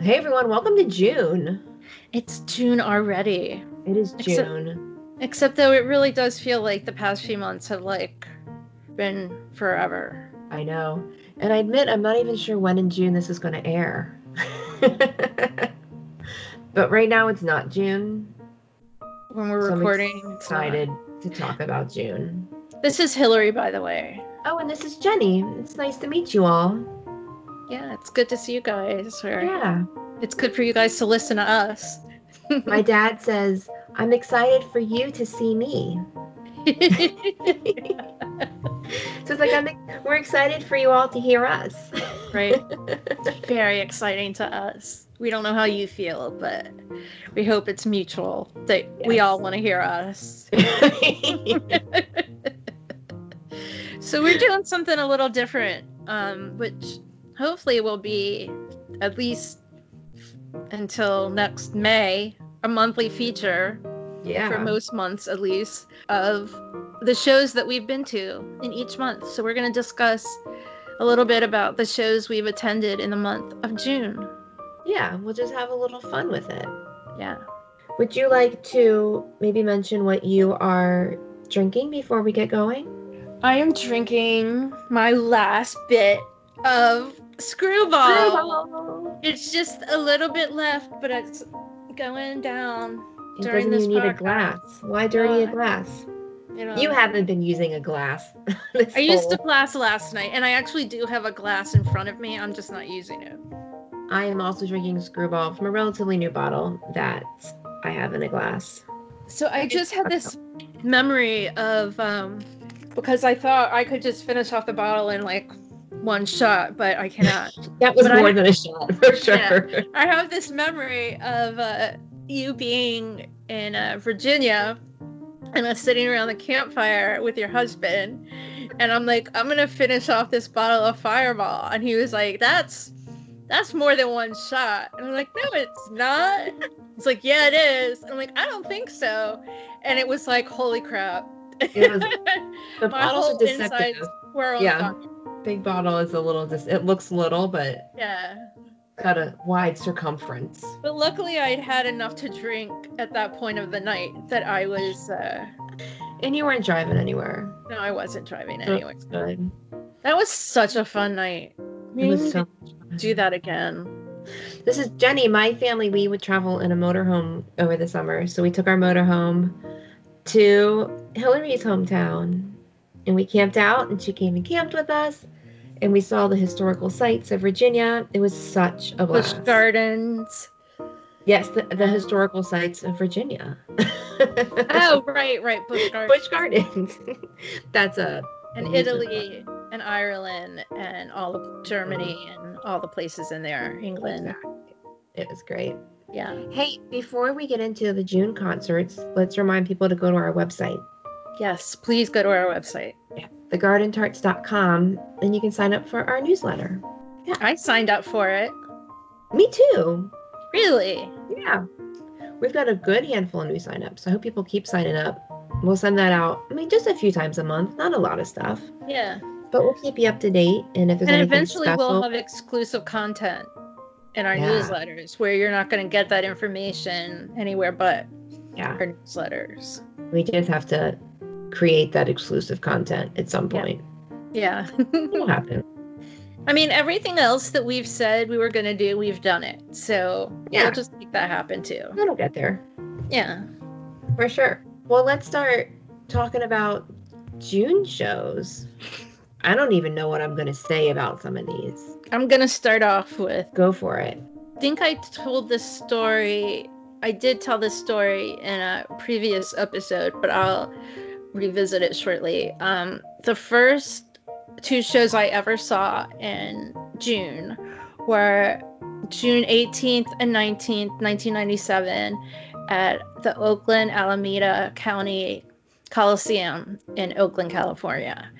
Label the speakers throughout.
Speaker 1: Hey everyone, welcome to June.
Speaker 2: It's June already.
Speaker 1: It is June.
Speaker 2: Except though it really does feel like the past few months have like been forever.
Speaker 1: I know. And I admit I'm not even sure when in June this is going to air. but right now it's not June.
Speaker 2: When we're
Speaker 1: So I'm
Speaker 2: recording, it's.
Speaker 1: Excited to talk about June.
Speaker 2: This is Hillary, by the way.
Speaker 1: Oh, and this is Jenny. It's nice to meet you all.
Speaker 2: Yeah, it's good to see you guys. Or
Speaker 1: Yeah.
Speaker 2: It's good for you guys to listen to us.
Speaker 1: My dad says, I'm excited for you to see me. So it's like I'm we're excited for you all to hear us.
Speaker 2: right? It's very exciting to us. We don't know how you feel, but we hope it's mutual that we all want to hear us. So we're doing something a little different, um, which hopefully it will be at least until next May a monthly feature
Speaker 1: yeah.
Speaker 2: for most months at least of the shows that we've been to in each month. So we're going to discuss a little bit about the shows we've attended in the month of June.
Speaker 1: yeah, we'll just have a little fun with it.
Speaker 2: Yeah.
Speaker 1: Would you like to maybe mention what you are drinking before we get going?
Speaker 2: I am drinking my last bit of screwball. It's just a little bit left, but it's going down.
Speaker 1: It
Speaker 2: During
Speaker 1: doesn't
Speaker 2: this
Speaker 1: even need a glass. Why dirty a
Speaker 2: Uh,
Speaker 1: glass?
Speaker 2: You, know.
Speaker 1: You haven't been using a glass.
Speaker 2: I used a glass last night, and I actually do have a glass in front of me. I'm just not using it.
Speaker 1: I am also drinking Screwball from a relatively new bottle that I have in a glass.
Speaker 2: So I just had this memory of um, because I thought I could just finish off the bottle in like one shot, but I cannot.
Speaker 1: That was
Speaker 2: But I-
Speaker 1: more than a shot for sure.
Speaker 2: Yeah. I have this memory of uh, you being in uh, Virginia and us sitting around the campfire with your husband. And I'm like, I'm gonna finish off this bottle of Fireball, and he was like, "That's that's more than one shot." And I'm like, "No, it's not." It's like, "Yeah, it is." And I'm like, "I don't think so." And it was like, "Holy crap!"
Speaker 1: It was- The bottles are deceptive.
Speaker 2: were
Speaker 1: Yeah.
Speaker 2: fire.
Speaker 1: Big bottle is a little. Dis- it looks little, but
Speaker 2: Yeah.
Speaker 1: got a wide circumference.
Speaker 2: But luckily, I'd had enough to drink at that point of the night that I was. Uh,
Speaker 1: And you weren't driving anywhere.
Speaker 2: no, I wasn't driving anyway.
Speaker 1: good.
Speaker 2: That was such a fun night. Maybe
Speaker 1: so.
Speaker 2: do that again.
Speaker 1: This is Jenny. My family, we would travel in a motorhome over the summer. So we took our motorhome to Hillary's hometown and we camped out and she came and camped with us and we saw the historical sites of Virginia. It was such a blast.
Speaker 2: Gardens.
Speaker 1: Yes, the, the historical sites of Virginia.
Speaker 2: Oh, right, right. Busch Gardens.
Speaker 1: Busch Gardens. That's a
Speaker 2: and Italy and Ireland and all of Germany and all the places in there. England.
Speaker 1: It was great.
Speaker 2: Yeah.
Speaker 1: Hey, before we get into the June concerts, let's remind people to go to our website.
Speaker 2: Yes. Please go to our website.
Speaker 1: thegardentarts.com and you can sign up for our newsletter. Yeah.
Speaker 2: I signed up for it.
Speaker 1: Me too.
Speaker 2: Really?
Speaker 1: Yeah. We've got a good handful of new signups. So, I hope people keep signing up. We'll send that out, I mean, just a few times a month, not a lot of stuff,
Speaker 2: Yeah.
Speaker 1: but we'll keep you up to date. And if there's
Speaker 2: and eventually
Speaker 1: special,
Speaker 2: we'll have exclusive content in our
Speaker 1: Yeah.
Speaker 2: newsletters where you're not going to get that information anywhere but
Speaker 1: yeah,
Speaker 2: our newsletters.
Speaker 1: we just have to create that exclusive content at some
Speaker 2: Yeah.
Speaker 1: point.
Speaker 2: Yeah.
Speaker 1: It'll happen.
Speaker 2: I mean, everything else that we've said we were going to do, we've done it. So
Speaker 1: Yeah.
Speaker 2: we'll just make that happen too.
Speaker 1: It'll get there
Speaker 2: Yeah.
Speaker 1: for sure. Well, let's start talking about June shows. I don't even know what I'm going to say about some of these.
Speaker 2: I'm going to start off with
Speaker 1: Go for it.
Speaker 2: I think I told this story. I did tell this story in a previous episode, but I'll revisit it shortly. Um, the first two shows I ever saw in June were June 18th and 19th, 1997, at the Oakland Alameda County Coliseum in Oakland, California.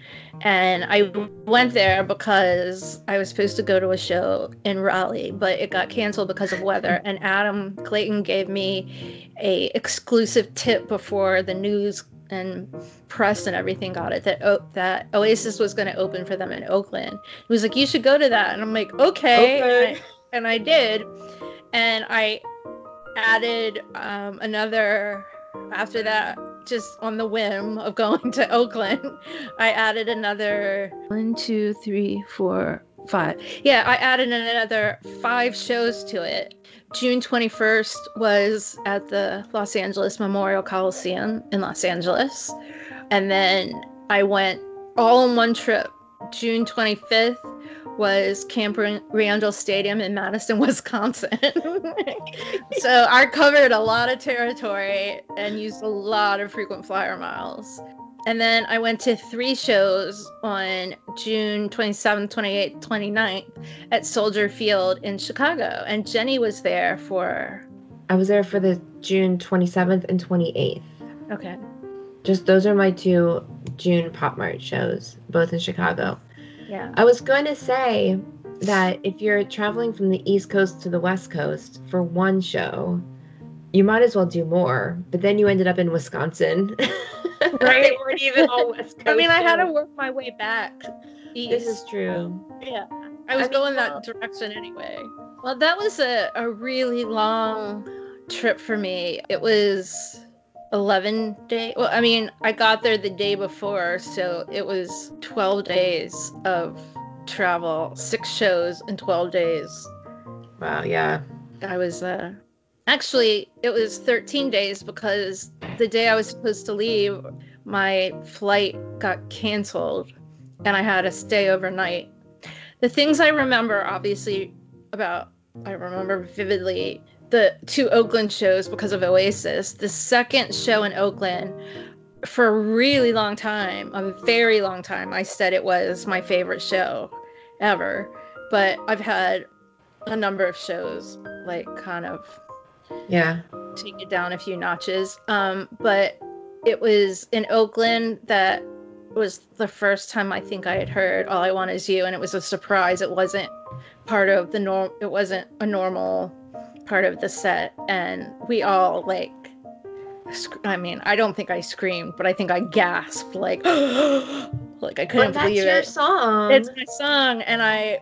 Speaker 2: And I went there because I was supposed to go to a show in Raleigh, but it got canceled because of weather. And Adam Clayton gave me a exclusive tip before the news and press and everything got it that o- that Oasis was going to open for them in Oakland. He was like, "You should go to that," and I'm like, "Okay,"
Speaker 1: Okay.
Speaker 2: And, I, and I did. and I added um, another after that just on the whim of going to Oakland, I added another one, two, three, four, five. Yeah, I added another five shows to it. June 21st was at the Los Angeles Memorial Coliseum in Los Angeles. And then I went all in one trip. June 25th was Camp Randall Stadium in Madison, Wisconsin. so I covered a lot of territory and used a lot of frequent flyer miles. And then I went to three shows on June 27th, 28th, 29th at Soldier Field in Chicago. And Jenny was there for.
Speaker 1: I was there for the June 27th and 28th.
Speaker 2: Okay.
Speaker 1: Just those are my two June Pop Mart shows, both in Chicago.
Speaker 2: Yeah.
Speaker 1: I was going to say that if you're traveling from the East Coast to the West Coast for one show, you might as well do more. But then you ended up in Wisconsin.
Speaker 2: Right. they weren't even all West Coast. I mean, I had to work my way back
Speaker 1: east. This is true.
Speaker 2: Yeah. I was I going that direction anyway. Well, that was a, a really long trip for me. It was 11 days. Well, I mean, I got there the day before, so it was 12 days of travel, six shows in 12 days.
Speaker 1: Wow, yeah.
Speaker 2: I was uh actually it was 13 days because the day I was supposed to leave, my flight got canceled and I had to stay overnight. The things I remember obviously about I remember vividly the two Oakland shows because of Oasis. The second show in Oakland, for a really long time, a very long time, I said it was my favorite show ever. But I've had a number of shows like kind of
Speaker 1: yeah
Speaker 2: take it down a few notches. Um, but it was in Oakland that was the first time I think I had heard "All I Want Is You," and it was a surprise. It wasn't part of the norm. It wasn't a normal part of the set and we all like sc- I mean, I don't think I screamed, but I think I gasped like like I couldn't
Speaker 1: but
Speaker 2: believe
Speaker 1: it. song.
Speaker 2: It's my song and I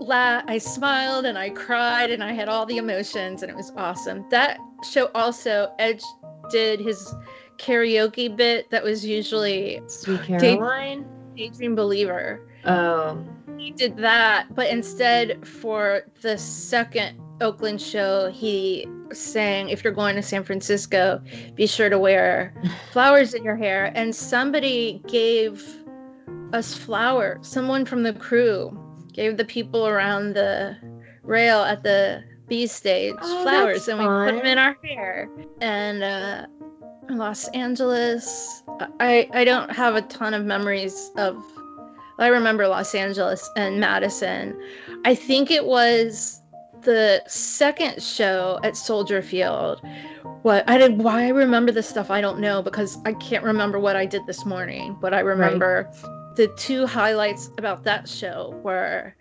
Speaker 2: la I smiled and I cried and I had all the emotions and it was awesome. That show also Edge did his karaoke bit that was usually
Speaker 1: Sweet Caroline,
Speaker 2: Day- Daydream Believer.
Speaker 1: Oh.
Speaker 2: He did that, but instead for the second Oakland show, he sang, If you're going to San Francisco, be sure to wear flowers in your hair. And somebody gave us flowers. Someone from the crew gave the people around the rail at the B stage oh, flowers, and we put them in our hair. And uh, Los Angeles, I, I don't have a ton of memories of. I remember Los Angeles and Madison. I think it was the second show at Soldier Field, what I did, why I remember this stuff, I don't know because I can't remember what I did this morning, but I remember right. The two highlights about that show were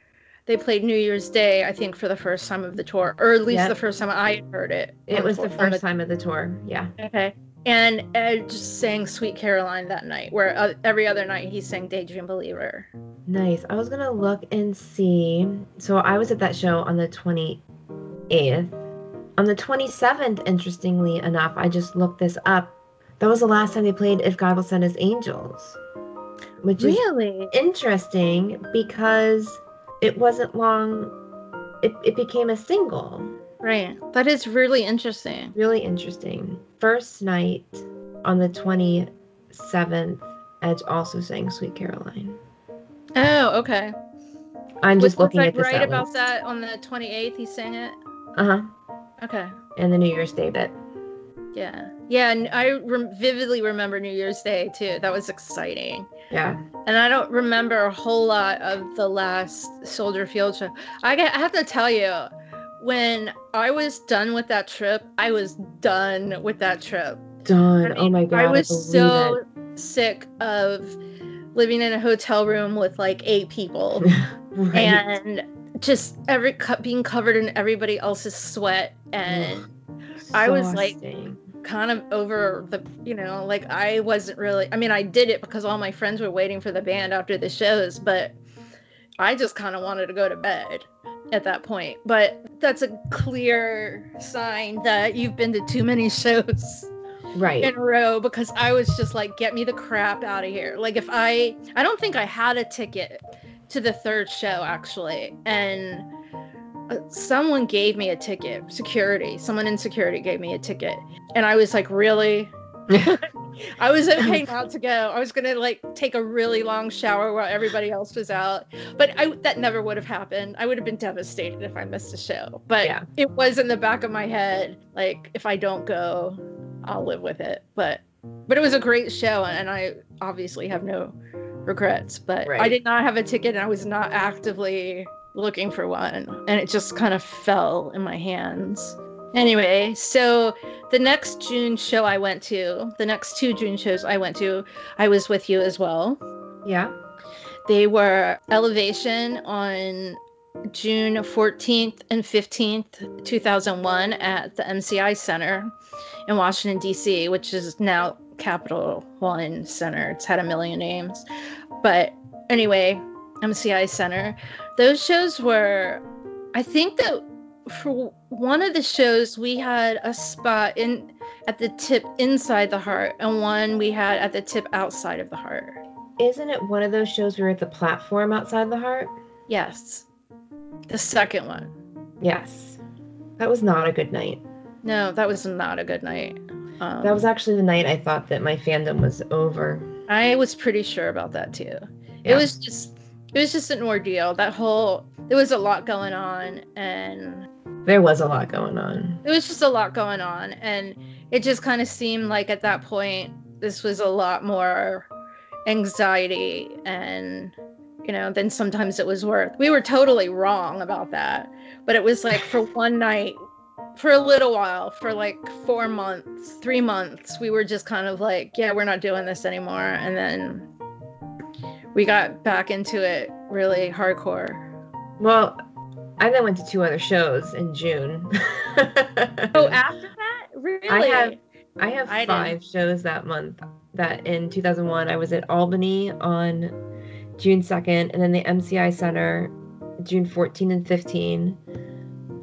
Speaker 2: they played New Year's Day, I think, for the first time of the tour, or at least yep. the first time I heard it.
Speaker 1: It was the first time of the tour, yeah.
Speaker 2: Okay. And Ed just sang Sweet Caroline that night, where uh, every other night he sang Daydream Believer.
Speaker 1: Nice. I was gonna look and see. So I was at that show on the 28th. On the 27th, interestingly enough, I just looked this up. That was the last time they played If God Will Send His Angels. Which
Speaker 2: really?
Speaker 1: is interesting because it wasn't long it, it became a single.
Speaker 2: Right. That is really interesting.
Speaker 1: Really interesting. First night on the 27th, Edge also sang Sweet Caroline.
Speaker 2: Oh, okay.
Speaker 1: I'm just looking at this.
Speaker 2: Right about that on the 28th, he sang it.
Speaker 1: Uh huh.
Speaker 2: Okay.
Speaker 1: And the New Year's Day bit.
Speaker 2: Yeah, yeah, and I re- vividly remember New Year's Day too. That was exciting.
Speaker 1: Yeah.
Speaker 2: And I don't remember a whole lot of the last Soldier Field show. I, I have to tell you, when I was done with that trip, I was done with that trip.
Speaker 1: Done. I mean, oh my god.
Speaker 2: I was I so it. sick of living in a hotel room with like eight people right. and just every cup being covered in everybody else's sweat and I was like kind of over the you know like I wasn't really I mean I did it because all my friends were waiting for the band after the shows but I just kind of wanted to go to bed at that point, but that's a clear sign that you've been to too many shows
Speaker 1: Right.
Speaker 2: in a row because I was just like, get me the crap out of here. Like, if I, I don't think I had a ticket to the third show actually. And Uh, someone gave me a ticket, security, someone in security gave me a ticket. And I was like, really? I was okay not to go. I was gonna like take a really long shower while everybody else was out, but I that never would have happened. I would have been devastated if I missed a show. But
Speaker 1: Yeah.
Speaker 2: it was in the back of my head, like if I don't go, I'll live with it. But but it was a great show, and I obviously have no regrets. But I did not have a ticket, and I was not actively looking for one, and it just kind of fell in my hands. Anyway, so the next June show I went to, the next two June shows I went to, I was with you as well.
Speaker 1: yeah.
Speaker 2: They were Elevation on June 14th and 15th, 2001, at the MCI Center in Washington, D.C., which is now Capital One Center. It's had a million names. But anyway, MCI Center. Those shows were, I think that for one of the shows, we had a spot in at the tip inside the heart, and one we had at the tip outside of the heart.
Speaker 1: Isn't it one of those shows we were at the platform outside the heart?
Speaker 2: Yes. The second one.
Speaker 1: Yes. That was not a good night.
Speaker 2: No, that was not a good night. Um,
Speaker 1: That was actually the night I thought that my fandom was over.
Speaker 2: I was pretty sure about that too. It was just it was just an ordeal. That whole there was a lot going on and
Speaker 1: There was a lot going on.
Speaker 2: it was just a lot going on and it just kind of seemed like at that point this was a lot more anxiety and you know than sometimes it was worth. We were totally wrong about that. But it was like for one night for a little while, for like four months, three months, we were just kind of like, yeah, we're not doing this anymore. And then we got back into it really hardcore.
Speaker 1: Well, I then went to two other shows in June.
Speaker 2: Oh, after that? Really?
Speaker 1: I have I have
Speaker 2: I didn't.
Speaker 1: five shows that month. That in 2001, I was at Albany on June 2nd, and then the MCI Center June 14 and 15,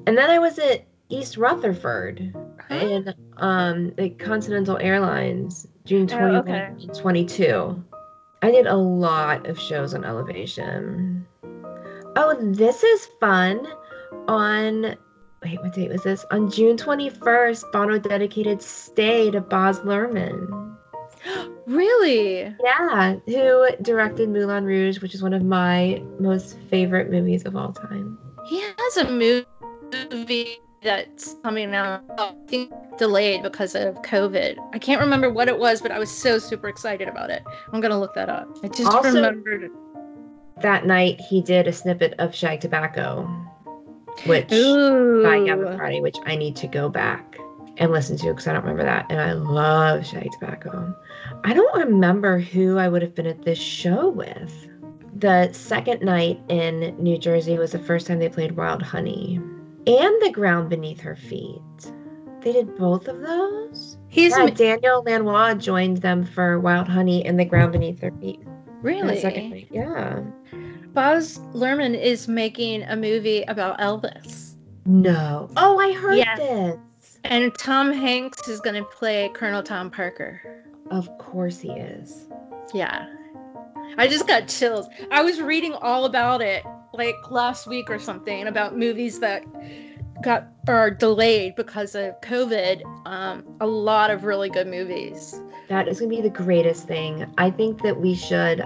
Speaker 1: and then I was at East Rutherford
Speaker 2: Huh?
Speaker 1: in um the Continental Airlines June
Speaker 2: Oh, okay.
Speaker 1: and 22. I did a lot of shows on Elevation. Oh, this is fun. On wait, what date was this? On June 21st, Bono dedicated "Stay" to Baz Luhrmann.
Speaker 2: Really?
Speaker 1: Yeah, who directed Moulin Rouge, which is one of my most favorite movies of all time.
Speaker 2: He has a movie that's coming out, I think delayed because of COVID. I can't remember what it was, but I was so super excited about it. I'm gonna look that up. I just
Speaker 1: Also-
Speaker 2: remembered.
Speaker 1: That night, he did a snippet of Shag Tobacco, which
Speaker 2: Ooh.
Speaker 1: by Gavin Friday, which I need to go back and listen to because I don't remember that. And I love Shag Tobacco. I don't remember who I would have been at this show with. The second night in New Jersey was the first time they played Wild Honey and The Ground Beneath Her Feet. They did both of those?
Speaker 2: He's
Speaker 1: Yeah, Daniel Lanois joined them for Wild Honey and The Ground Beneath Her Feet.
Speaker 2: really.
Speaker 1: Yeah.
Speaker 2: Baz Luhrmann is making a movie about Elvis.
Speaker 1: No. Oh, I heard
Speaker 2: Yes.
Speaker 1: this.
Speaker 2: And Tom Hanks is going to play Colonel Tom Parker.
Speaker 1: Of course he is.
Speaker 2: Yeah. I just got chills. I was reading all about it like last week or something about movies that got or delayed because of COVID. Um, a lot of really good movies.
Speaker 1: That is going to be the greatest thing. I think that we should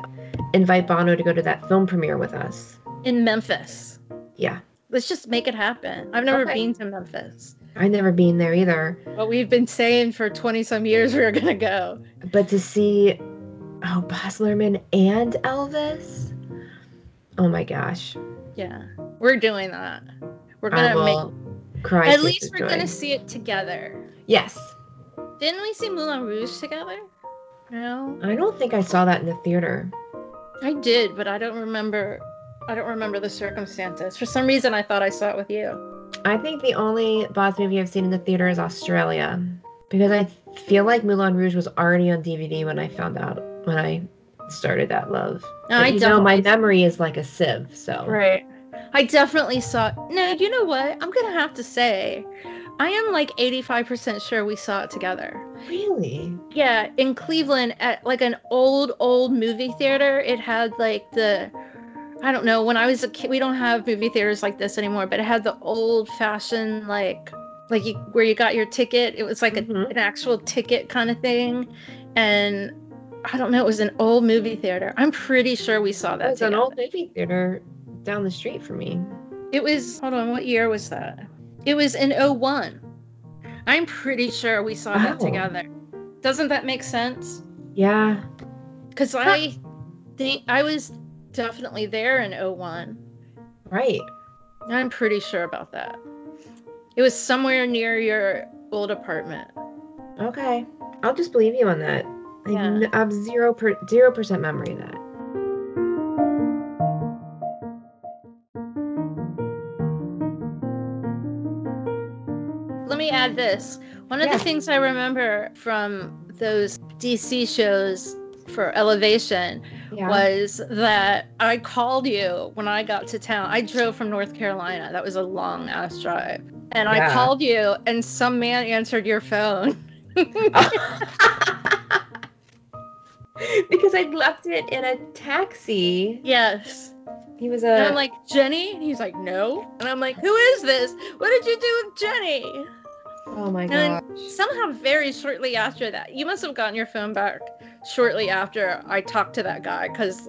Speaker 1: invite Bono to go to that film premiere with us.
Speaker 2: In Memphis.
Speaker 1: Yeah.
Speaker 2: Let's just make it happen. I've never
Speaker 1: Okay.
Speaker 2: been to Memphis,
Speaker 1: I've never been there either.
Speaker 2: but we've been saying for 20 some years we were going to go.
Speaker 1: But to see, oh, Baz Luhrmann and Elvis? Oh my gosh.
Speaker 2: Yeah. We're doing that. We're going to make
Speaker 1: cry.
Speaker 2: At least we're
Speaker 1: joy.
Speaker 2: to see it together.
Speaker 1: Yes.
Speaker 2: Didn't we see Moulin Rouge together? No.
Speaker 1: I don't think I saw that in the theater.
Speaker 2: I did, but I don't remember. I don't remember the circumstances. For some reason, I thought I saw it with you.
Speaker 1: I think the only Baz movie I've seen in the theater is Australia. Because I feel like Moulin Rouge was already on DVD when I found out, when I started that love.
Speaker 2: No, I
Speaker 1: know, my memory is like a sieve, so.
Speaker 2: Right. I definitely saw. No, you know what? I'm gonna have to say, I am like 85% sure we saw it together.
Speaker 1: Really?
Speaker 2: Yeah, in Cleveland at like an old, old movie theater. It had like the, I don't know, when I was a kid, we don't have movie theaters like this anymore, but it had the old fashioned, like, like you, where you got your ticket. It was like a,
Speaker 1: Mhm.
Speaker 2: an actual ticket kind of thing. And I don't know, it was an old movie theater. I'm pretty sure we saw that.
Speaker 1: That was an old movie theater down the street from me.
Speaker 2: It was, hold on, what year was that? It was in 01. I'm pretty sure we saw that
Speaker 1: Oh.
Speaker 2: together. Doesn't that make sense?
Speaker 1: Yeah.
Speaker 2: Because I think I was definitely there in 01.
Speaker 1: Right.
Speaker 2: I'm pretty sure about that. It was somewhere near your old apartment.
Speaker 1: Okay. I'll just believe you on that. I
Speaker 2: Yeah.
Speaker 1: have have zero per zero percent memory of that.
Speaker 2: Let me add this. One of
Speaker 1: Yeah.
Speaker 2: the things I remember from those DC shows for Elevation
Speaker 1: Yeah.
Speaker 2: was that I called you when I got to town. I drove from North Carolina. That was a long ass drive. And I called you, and some man answered your phone.
Speaker 1: because I'd left it in a taxi.
Speaker 2: yes.
Speaker 1: He was a.
Speaker 2: And I'm like, Jenny? And he's like, no. And I'm like, who is this? What did you do with Jenny?
Speaker 1: oh my god.
Speaker 2: And
Speaker 1: god.
Speaker 2: somehow, very shortly after that, you must have gotten your phone back shortly after I talked to that guy because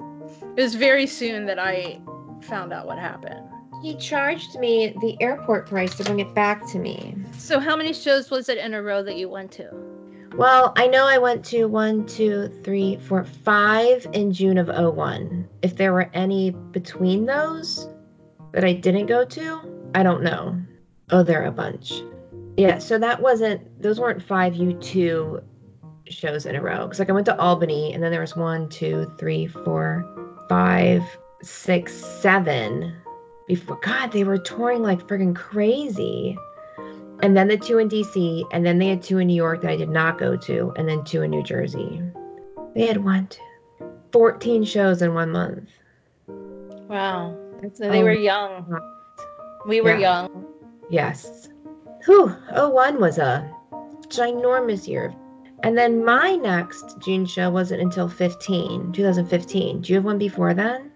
Speaker 2: it was very soon that I found out what happened.
Speaker 1: He charged me the airport price to bring it back to me.
Speaker 2: So, how many shows was it in a row that you went to?
Speaker 1: Well, I know I went to one, two, three, four, five in June of 01. If there were any between those that I didn't go to, I don't know. Oh, there are a bunch. Yeah, so that wasn't, those weren't five U2 shows in a row. Because, like, I went to Albany, and then there was one, two, three, four, five, six, seven. Before, God, they were touring like friggin' crazy and then the two in DC, and then they had two in New York that I did not go to, and then two in New Jersey. They had one, two, 14 shows in one month.
Speaker 2: Wow.
Speaker 1: That's
Speaker 2: So they
Speaker 1: a
Speaker 2: were young. We were
Speaker 1: Yeah.
Speaker 2: young.
Speaker 1: Yes. Whew, 01 was a ginormous year. And then my next June show wasn't until 15, 2015. Do you have one before then?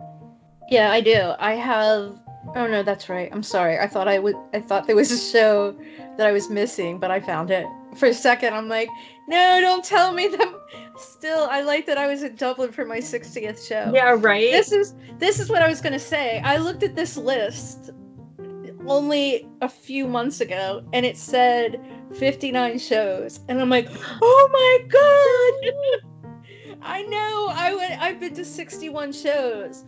Speaker 2: Yeah, I do. I have. Oh no, that's right. I'm sorry. I thought I would. I thought there was a show that I was missing, but I found it. For a second, I'm like, no, don't tell me that. Still, I like that I was in Dublin for my 60th show.
Speaker 1: Yeah, right?
Speaker 2: This is this is what I was gonna say. I looked at this list only a few months ago, and it said 59 shows, and I'm like, oh my god! I know. I went. I've been to 61 shows,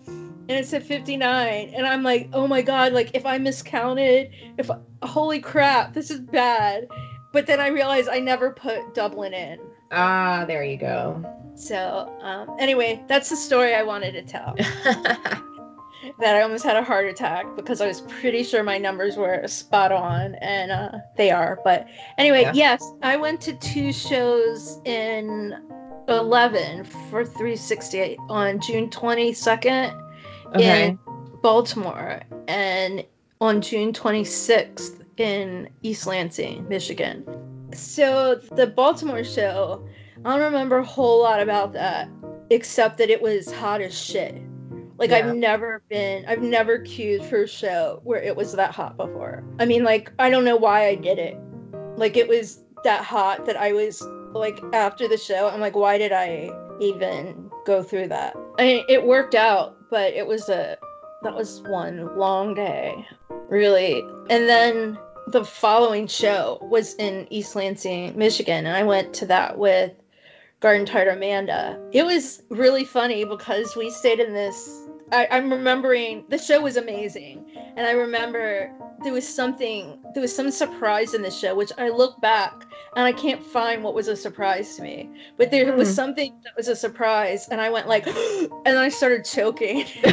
Speaker 2: and it said 59, and I'm like, oh my god! Like if I miscounted, if holy crap, this is bad. But then I realized I never put Dublin in.
Speaker 1: ah, there you go.
Speaker 2: So um, anyway, that's the story I wanted to tell. that I almost had a heart attack because I was pretty sure my numbers were spot on, and uh, they are. But anyway,
Speaker 1: Yeah.
Speaker 2: yes, I went to two shows in 11 for 368 on June 22nd
Speaker 1: okay.
Speaker 2: in Baltimore and on June 26th in East Lansing, Michigan. So the Baltimore show, I don't remember a whole lot about that except that it was hot as shit. Like
Speaker 1: Yeah.
Speaker 2: I've never been I've never queued for a show where it was that hot before. I mean like I don't know why I did it. Like it was that hot that I was like after the show I'm like why did I even go through that? I it worked out, but it was a that was one long day. Really. And then the following show was in East Lansing, Michigan, and I went to that with Garden Tart Amanda. It was really funny because we stayed in this. I, I'm remembering the show was amazing, and I remember there was something, there was some surprise in the show, which I look back and I can't find what was a surprise to me. But there was
Speaker 1: Hmm.
Speaker 2: something that was a surprise, and I went like, and I started choking.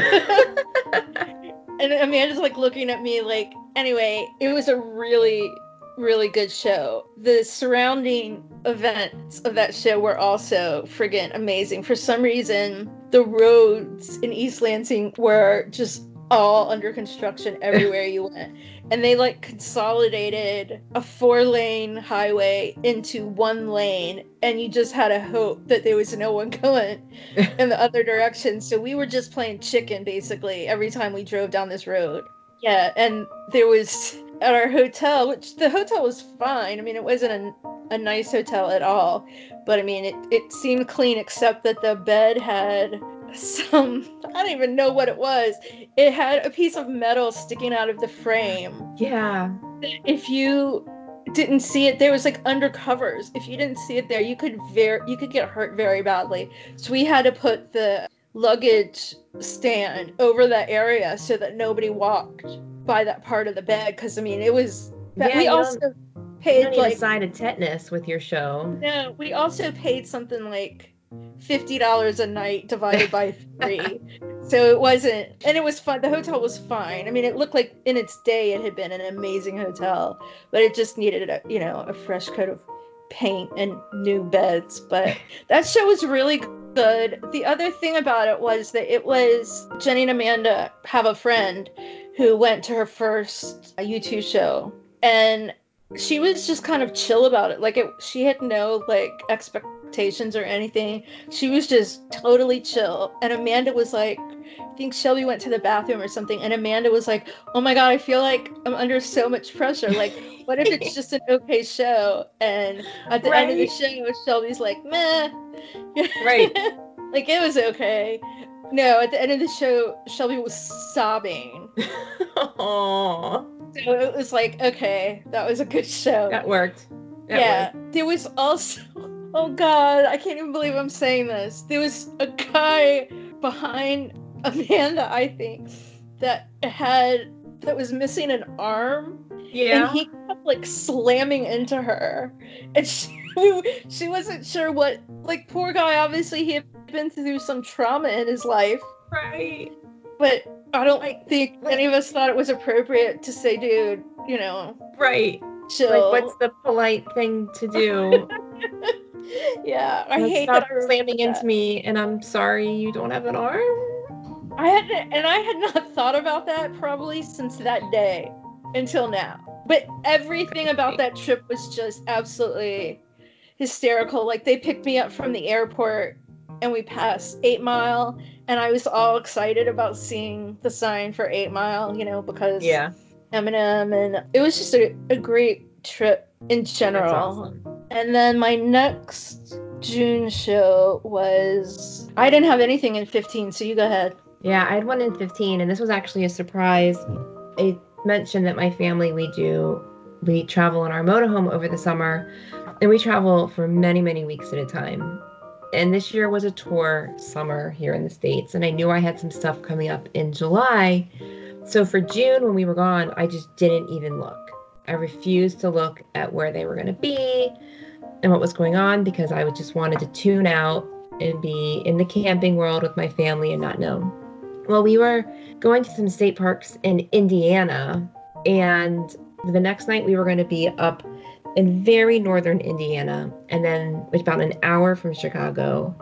Speaker 2: and Amanda's like looking at me like, anyway, it was a really, really good show. The surrounding events of that show were also friggin' amazing. For some reason, the roads in East Lansing were just all under construction everywhere you went. And they like consolidated a four lane highway into one lane. And you just had to hope that there was no one going in the other direction. So we were just playing chicken basically every time we drove down this road. Yeah. And there was at our hotel, which the hotel was fine. I mean, it wasn't a, a nice hotel at all. But I mean, it, it seemed clean except that the bed had some I don't even know what it was. It had a piece of metal sticking out of the frame.
Speaker 1: Yeah.
Speaker 2: If you didn't see it, there was like undercovers. If you didn't see it there, you could very you could get hurt very badly. So we had to put the luggage stand over that area so that nobody walked by that part of the bed. Because I mean, it was.
Speaker 1: Yeah,
Speaker 2: we also paid
Speaker 1: You don't need
Speaker 2: like
Speaker 1: a sign of tetanus with your show.
Speaker 2: no, we also paid something like fifty dollars a night divided by three. so it wasn't, and it was fun. The hotel was fine. I mean, it looked like in its day it had been an amazing hotel, but it just needed a you know a fresh coat of paint and new beds. But that show was really good. The other thing about it was that it was Jenny and Amanda have a friend who went to her first U2 show and she was just kind of chill about it. Like it, she had no like expectations or anything. She was just totally chill. And Amanda was like, I think Shelby went to the bathroom or something, and Amanda was like, "Oh my god, I feel like I'm under so much pressure. Like, what if it's just an okay show?" And at the end of the show, Shelby's like, "Meh."
Speaker 1: Right.
Speaker 2: like it was okay. No, at the end of the show, Shelby was sobbing.
Speaker 1: Aww.
Speaker 2: So it was like, okay, that was a good show.
Speaker 1: That worked. That
Speaker 2: yeah.
Speaker 1: worked.
Speaker 2: There was also oh god, I can't even believe I'm saying this. There was a guy behind Amanda, I think, that had that was missing an arm.
Speaker 1: Yeah.
Speaker 2: And he kept like slamming into her. And she she wasn't sure what like poor guy, obviously he had been through some trauma in his life.
Speaker 1: right.
Speaker 2: But I don't like, think any of us thought it was appropriate to say, dude, you know,
Speaker 1: Right.
Speaker 2: chill.
Speaker 1: Like, what's the polite thing to do?
Speaker 2: yeah, I hate that.
Speaker 1: Slamming
Speaker 2: that.
Speaker 1: into me, and I'm sorry you don't have an arm.
Speaker 2: I had and I had not thought about that probably since that day until now. But everything about that trip was just absolutely hysterical. Like they picked me up from the airport and we passed 8 Mile and I was all excited about seeing the sign for 8 Mile, you know, because Eminem and it was just a, a great trip in general.
Speaker 1: Awesome.
Speaker 2: And then my next June show was I didn't have anything in 15, so you go ahead.
Speaker 1: Yeah, I had one in 15, and this was actually a surprise. I mentioned that my family, we do, we travel in our motorhome over the summer, and we travel for many, many weeks at a time. And this year was a tour summer here in the States, and I knew I had some stuff coming up in July. So for June, when we were gone, I just didn't even look. I refused to look at where they were going to be and what was going on because I just wanted to tune out and be in the camping world with my family and not know. Well, we were going to some state parks in Indiana, and the next night we were going to be up in very northern Indiana, and then about an hour from Chicago.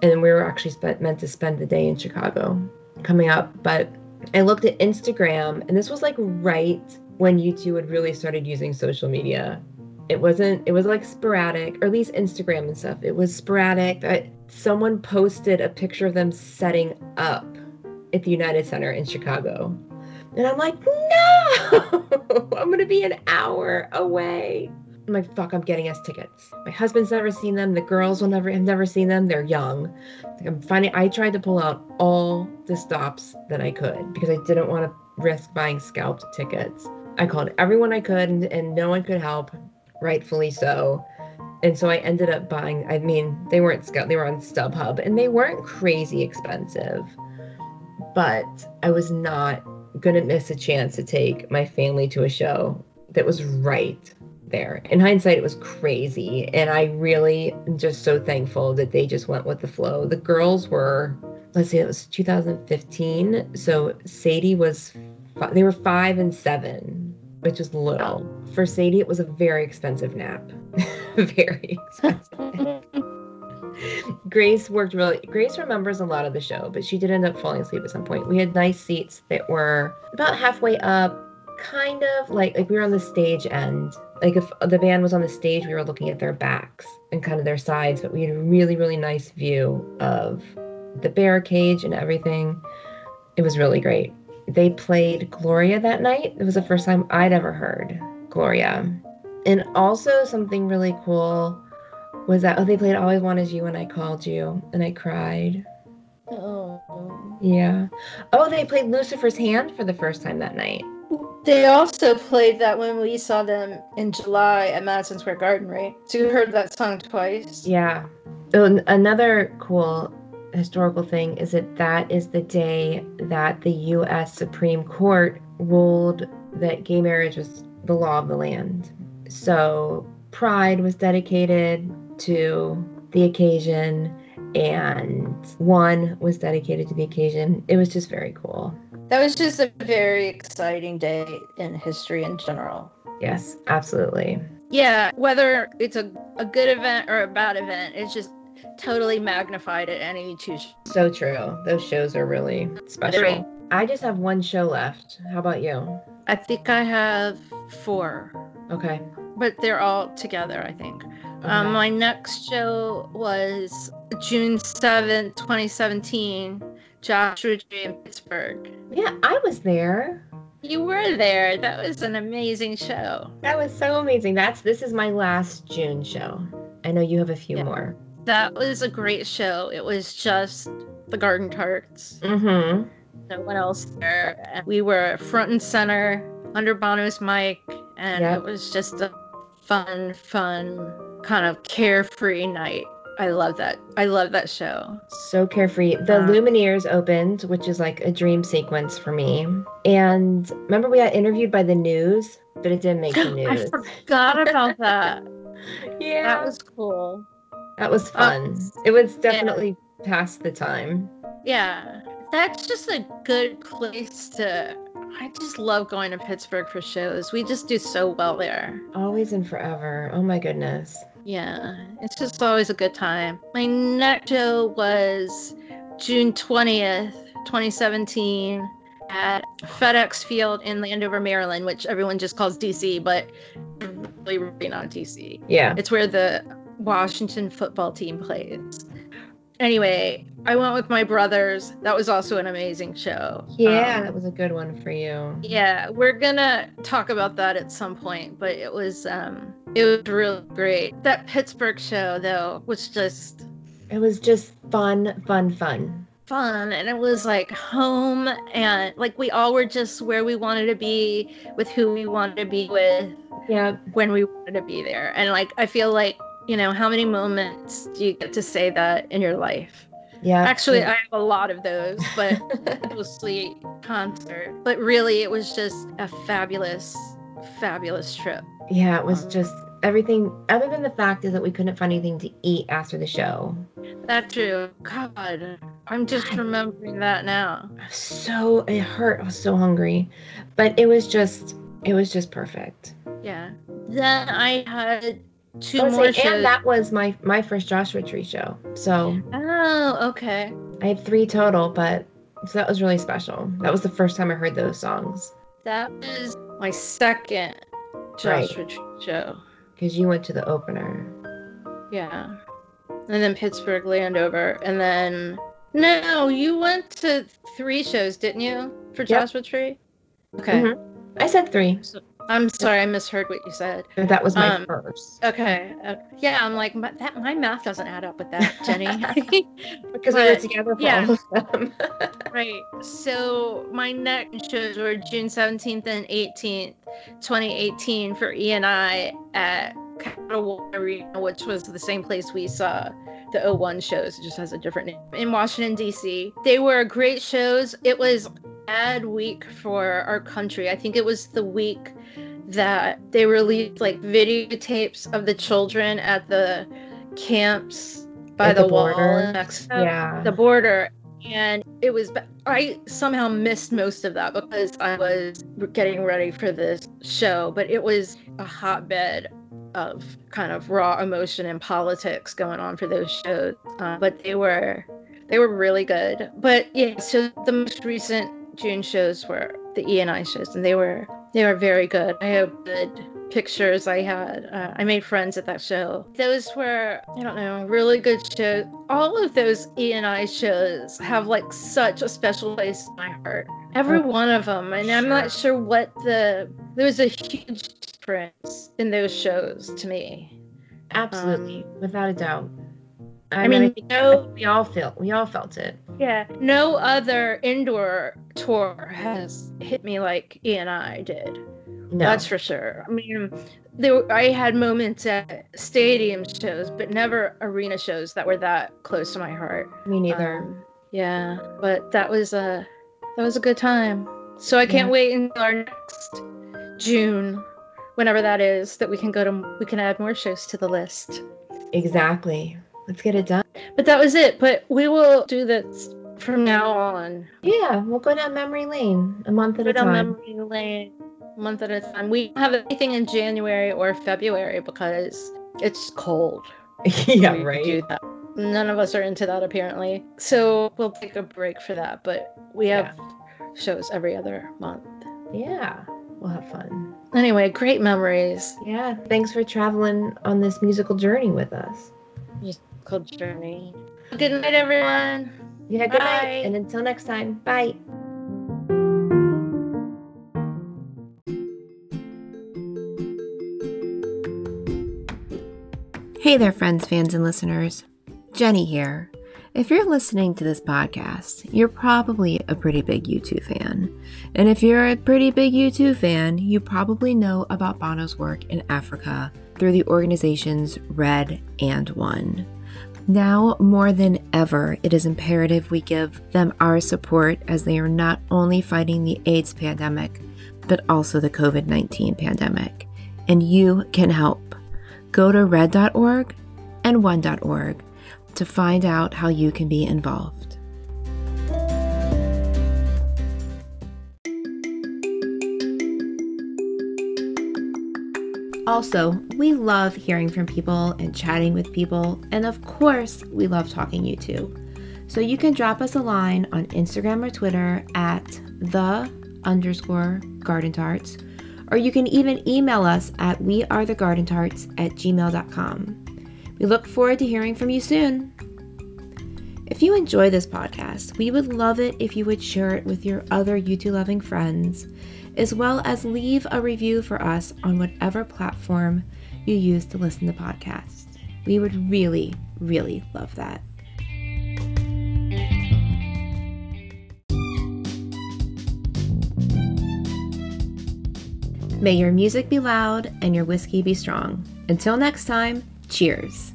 Speaker 1: And we were actually spent, meant to spend the day in Chicago coming up. But I looked at Instagram, and this was like right when U2 had really started using social media. It wasn't, it was like sporadic, or at least Instagram and stuff. It was sporadic. I, someone posted a picture of them setting up at the United Center in Chicago. And I'm like, no, I'm going to be an hour away. I'm like, fuck, I'm getting us tickets. My husband's never seen them. The girls will never have never seen them. They're young. I'm finding, I tried to pull out all the stops that I could because I didn't want to risk buying scalped tickets. I called everyone I could and, and no one could help, rightfully so. And so I ended up buying, I mean, they weren't scout, they were on StubHub and they weren't crazy expensive but I was not going to miss a chance to take my family to a show that was right there. In hindsight, it was crazy. And I really am just so thankful that they just went with the flow. The girls were, let's see, it was 2015. So Sadie was, they were five and seven, which was little. For Sadie, it was a very expensive nap. very expensive. Grace worked really. Grace remembers a lot of the show, but she did end up falling asleep at some point. We had nice seats that were about halfway up, kind of like like we were on the stage end. Like if the band was on the stage, we were looking at their backs and kind of their sides, but we had a really really nice view of the barricage and everything. It was really great. They played Gloria that night. It was the first time I'd ever heard Gloria. And also something really cool was that oh they played All I Want Is You when I called you and I cried.
Speaker 2: Oh.
Speaker 1: Yeah. Oh, they played Lucifer's Hand for the first time that night.
Speaker 2: They also played that when we saw them in July at Madison Square Garden, right? So you heard that song twice.
Speaker 1: Yeah. Oh, another cool historical thing is that that is the day that the U.S. Supreme Court ruled that gay marriage was the law of the land. So Pride was dedicated to the occasion, and one was dedicated to the occasion. It was just very cool.
Speaker 2: That was just a very exciting day in history in general.
Speaker 1: Yes, absolutely.
Speaker 2: Yeah, whether it's a, a good event or a bad event, it's just totally magnified at any two.
Speaker 1: So true. Those shows are really special. I just have one show left. How about you?
Speaker 2: I think I have four,
Speaker 1: Okay.
Speaker 2: but they're all together, I think.
Speaker 1: okay.
Speaker 2: Um, my next show was June 7th, 2017, Joshua Tree in Pittsburgh.
Speaker 1: yeah, I was there.
Speaker 2: You were there. That was an amazing show.
Speaker 1: That was so amazing. That's this is my last June show. I know you have a few
Speaker 2: Yeah.
Speaker 1: more.
Speaker 2: That was a great show. It was just the Garden Tarts.
Speaker 1: Mm-hmm.
Speaker 2: No one else there. And we were front and center under Bono's mic, and
Speaker 1: Yep.
Speaker 2: it was just a fun, fun, kind of carefree night. I love that. I love that show.
Speaker 1: So carefree. The
Speaker 2: Uh,
Speaker 1: Lumineers opened, which is like a dream sequence for me. And remember we got interviewed by the news, but it didn't make the news.
Speaker 2: I forgot about that.
Speaker 1: yeah.
Speaker 2: That was cool.
Speaker 1: That was uh, fun. it was definitely past the time.
Speaker 2: Yeah, that's just a good place to. I just love going to Pittsburgh for shows. We just do so well there.
Speaker 1: Always and forever. Oh my goodness.
Speaker 2: Yeah, it's just always a good time. My next show was June 20th, 2017, at FedEx Field in Landover, Maryland, which everyone just calls DC, but really, really not DC.
Speaker 1: Yeah.
Speaker 2: It's where the Washington football team plays. Anyway, I went with my brothers. That was also an amazing show.
Speaker 1: Yeah,
Speaker 2: Um,
Speaker 1: that was a good one for you.
Speaker 2: yeah, we're gonna talk about that at some point, but it was um it was really great. That Pittsburgh show though was just
Speaker 1: It was just fun, fun, fun.
Speaker 2: fun and it was like home and like we all were just where we wanted to be with who we wanted to be with
Speaker 1: Yeah.
Speaker 2: when we wanted to be there. And like I feel like, you know, how many moments do you get to say that in your life?
Speaker 1: Yeah.
Speaker 2: Actually, I have a lot of those, but mostly concert. But really, it was just a fabulous, fabulous trip.
Speaker 1: yeah, it was
Speaker 2: Um,
Speaker 1: just everything other than the fact is that we couldn't find anything to eat after the show.
Speaker 2: That's true. God, I'm just remembering that now.
Speaker 1: So it hurt. I was so hungry. But it was just it was just perfect.
Speaker 2: Yeah. Then I had two more shows.
Speaker 1: and that was my my first Joshua Tree show. So
Speaker 2: oh, okay.
Speaker 1: I have three total, but so that was really special. That was the first time I heard those songs
Speaker 2: That was my second
Speaker 1: Right.
Speaker 2: Joshua Tree show.
Speaker 1: because you went to the opener.
Speaker 2: Yeah. And then Pittsburgh Landover. And then no, you went to three shows, didn't you? For
Speaker 1: Yep.
Speaker 2: Joshua Tree? Okay.
Speaker 1: Mhm. I said three.
Speaker 2: I'm sorry, I misheard what you said.
Speaker 1: That was my
Speaker 2: Um,
Speaker 1: first
Speaker 2: Okay. Uh, yeah, I'm like my, that. My math doesn't add up with that, Jenny.
Speaker 1: because we were together for
Speaker 2: yeah.
Speaker 1: all of them.
Speaker 2: right. So my next shows were June 17th and 18th, 2018 for E and I at Capital Arena, which was the same place we saw the 01 shows. It just has a different name in Washington D.C. They were great shows. It was bad week for our country. I think it was the week that they released like videotapes of the children at the camps by
Speaker 1: At
Speaker 2: the,
Speaker 1: the
Speaker 2: wall
Speaker 1: border?
Speaker 2: in Mexico
Speaker 1: yeah.
Speaker 2: the border and it was i somehow missed most of that because i was getting ready for this show but it was a hotbed of kind of raw emotion and politics going on for those shows, uh, but they were they were really good. But yeah, so the most recent June shows were the E and I shows, and they were they were very good. I have good pictures I had. Uh, I made friends at that show. Those were, I don't know, really good shows. All of those E and I shows have like such a special place in my heart. Every oh, one of them. And sure. I'm not sure what the, there was a huge difference in those shows to me.
Speaker 1: Absolutely, um, without a doubt. I, I mean, mean no, we all felt we all felt it.
Speaker 2: Yeah, no other indoor tour has hit me like E and I did. No. That's for sure. I mean, there I had moments at stadium shows, but never arena shows that were that close to my heart.
Speaker 1: Me neither. Um,
Speaker 2: yeah, but that was a that was a good time. So I can't yeah. wait until our next June, whenever that is, that we can go to we can add more shows to the list.
Speaker 1: Exactly. Let's get it done.
Speaker 2: But that was it. But we will do this from now on.
Speaker 1: Yeah, we'll go down memory lane a month at a time.
Speaker 2: memory lane month at a time. We don't have anything in January or February because it's cold.
Speaker 1: yeah, right.
Speaker 2: None of us are into that apparently. So we'll take a break for that. But we have yeah. shows every other month.
Speaker 1: Yeah, we'll have fun.
Speaker 2: Anyway, great memories.
Speaker 1: Yeah, thanks for traveling on this musical journey with us.
Speaker 2: Musical journey. Good night, everyone.
Speaker 1: Yeah, good Bye. night. And until next time, bye. Hey there, friends, fans, and listeners. Jenny here. If you're listening to this podcast, you're probably a pretty big U2 fan. And if you're a pretty big U2 fan, you probably know about Bono's work in Africa through the organizations Red and One. Now more than ever, it is imperative we give them our support as they are not only fighting the AIDS pandemic, but also the COVID 19 pandemic. And you can help Go to red.org and one.org to find out how you can be involved. Also, we love hearing from people and chatting with people, and of course, we love talking U2. So you can drop us a line on Instagram or Twitter at the underscore garden tarts or you can even email us at wearethegardentarts at gmail.com. We look forward to hearing from you soon. If you enjoy this podcast, we would love it if you would share it with your other U2 loving friends, as well as leave a review for us on whatever platform you use to listen to podcasts. We would really, really love that. May your music be loud and your whiskey be strong. Until next time, cheers.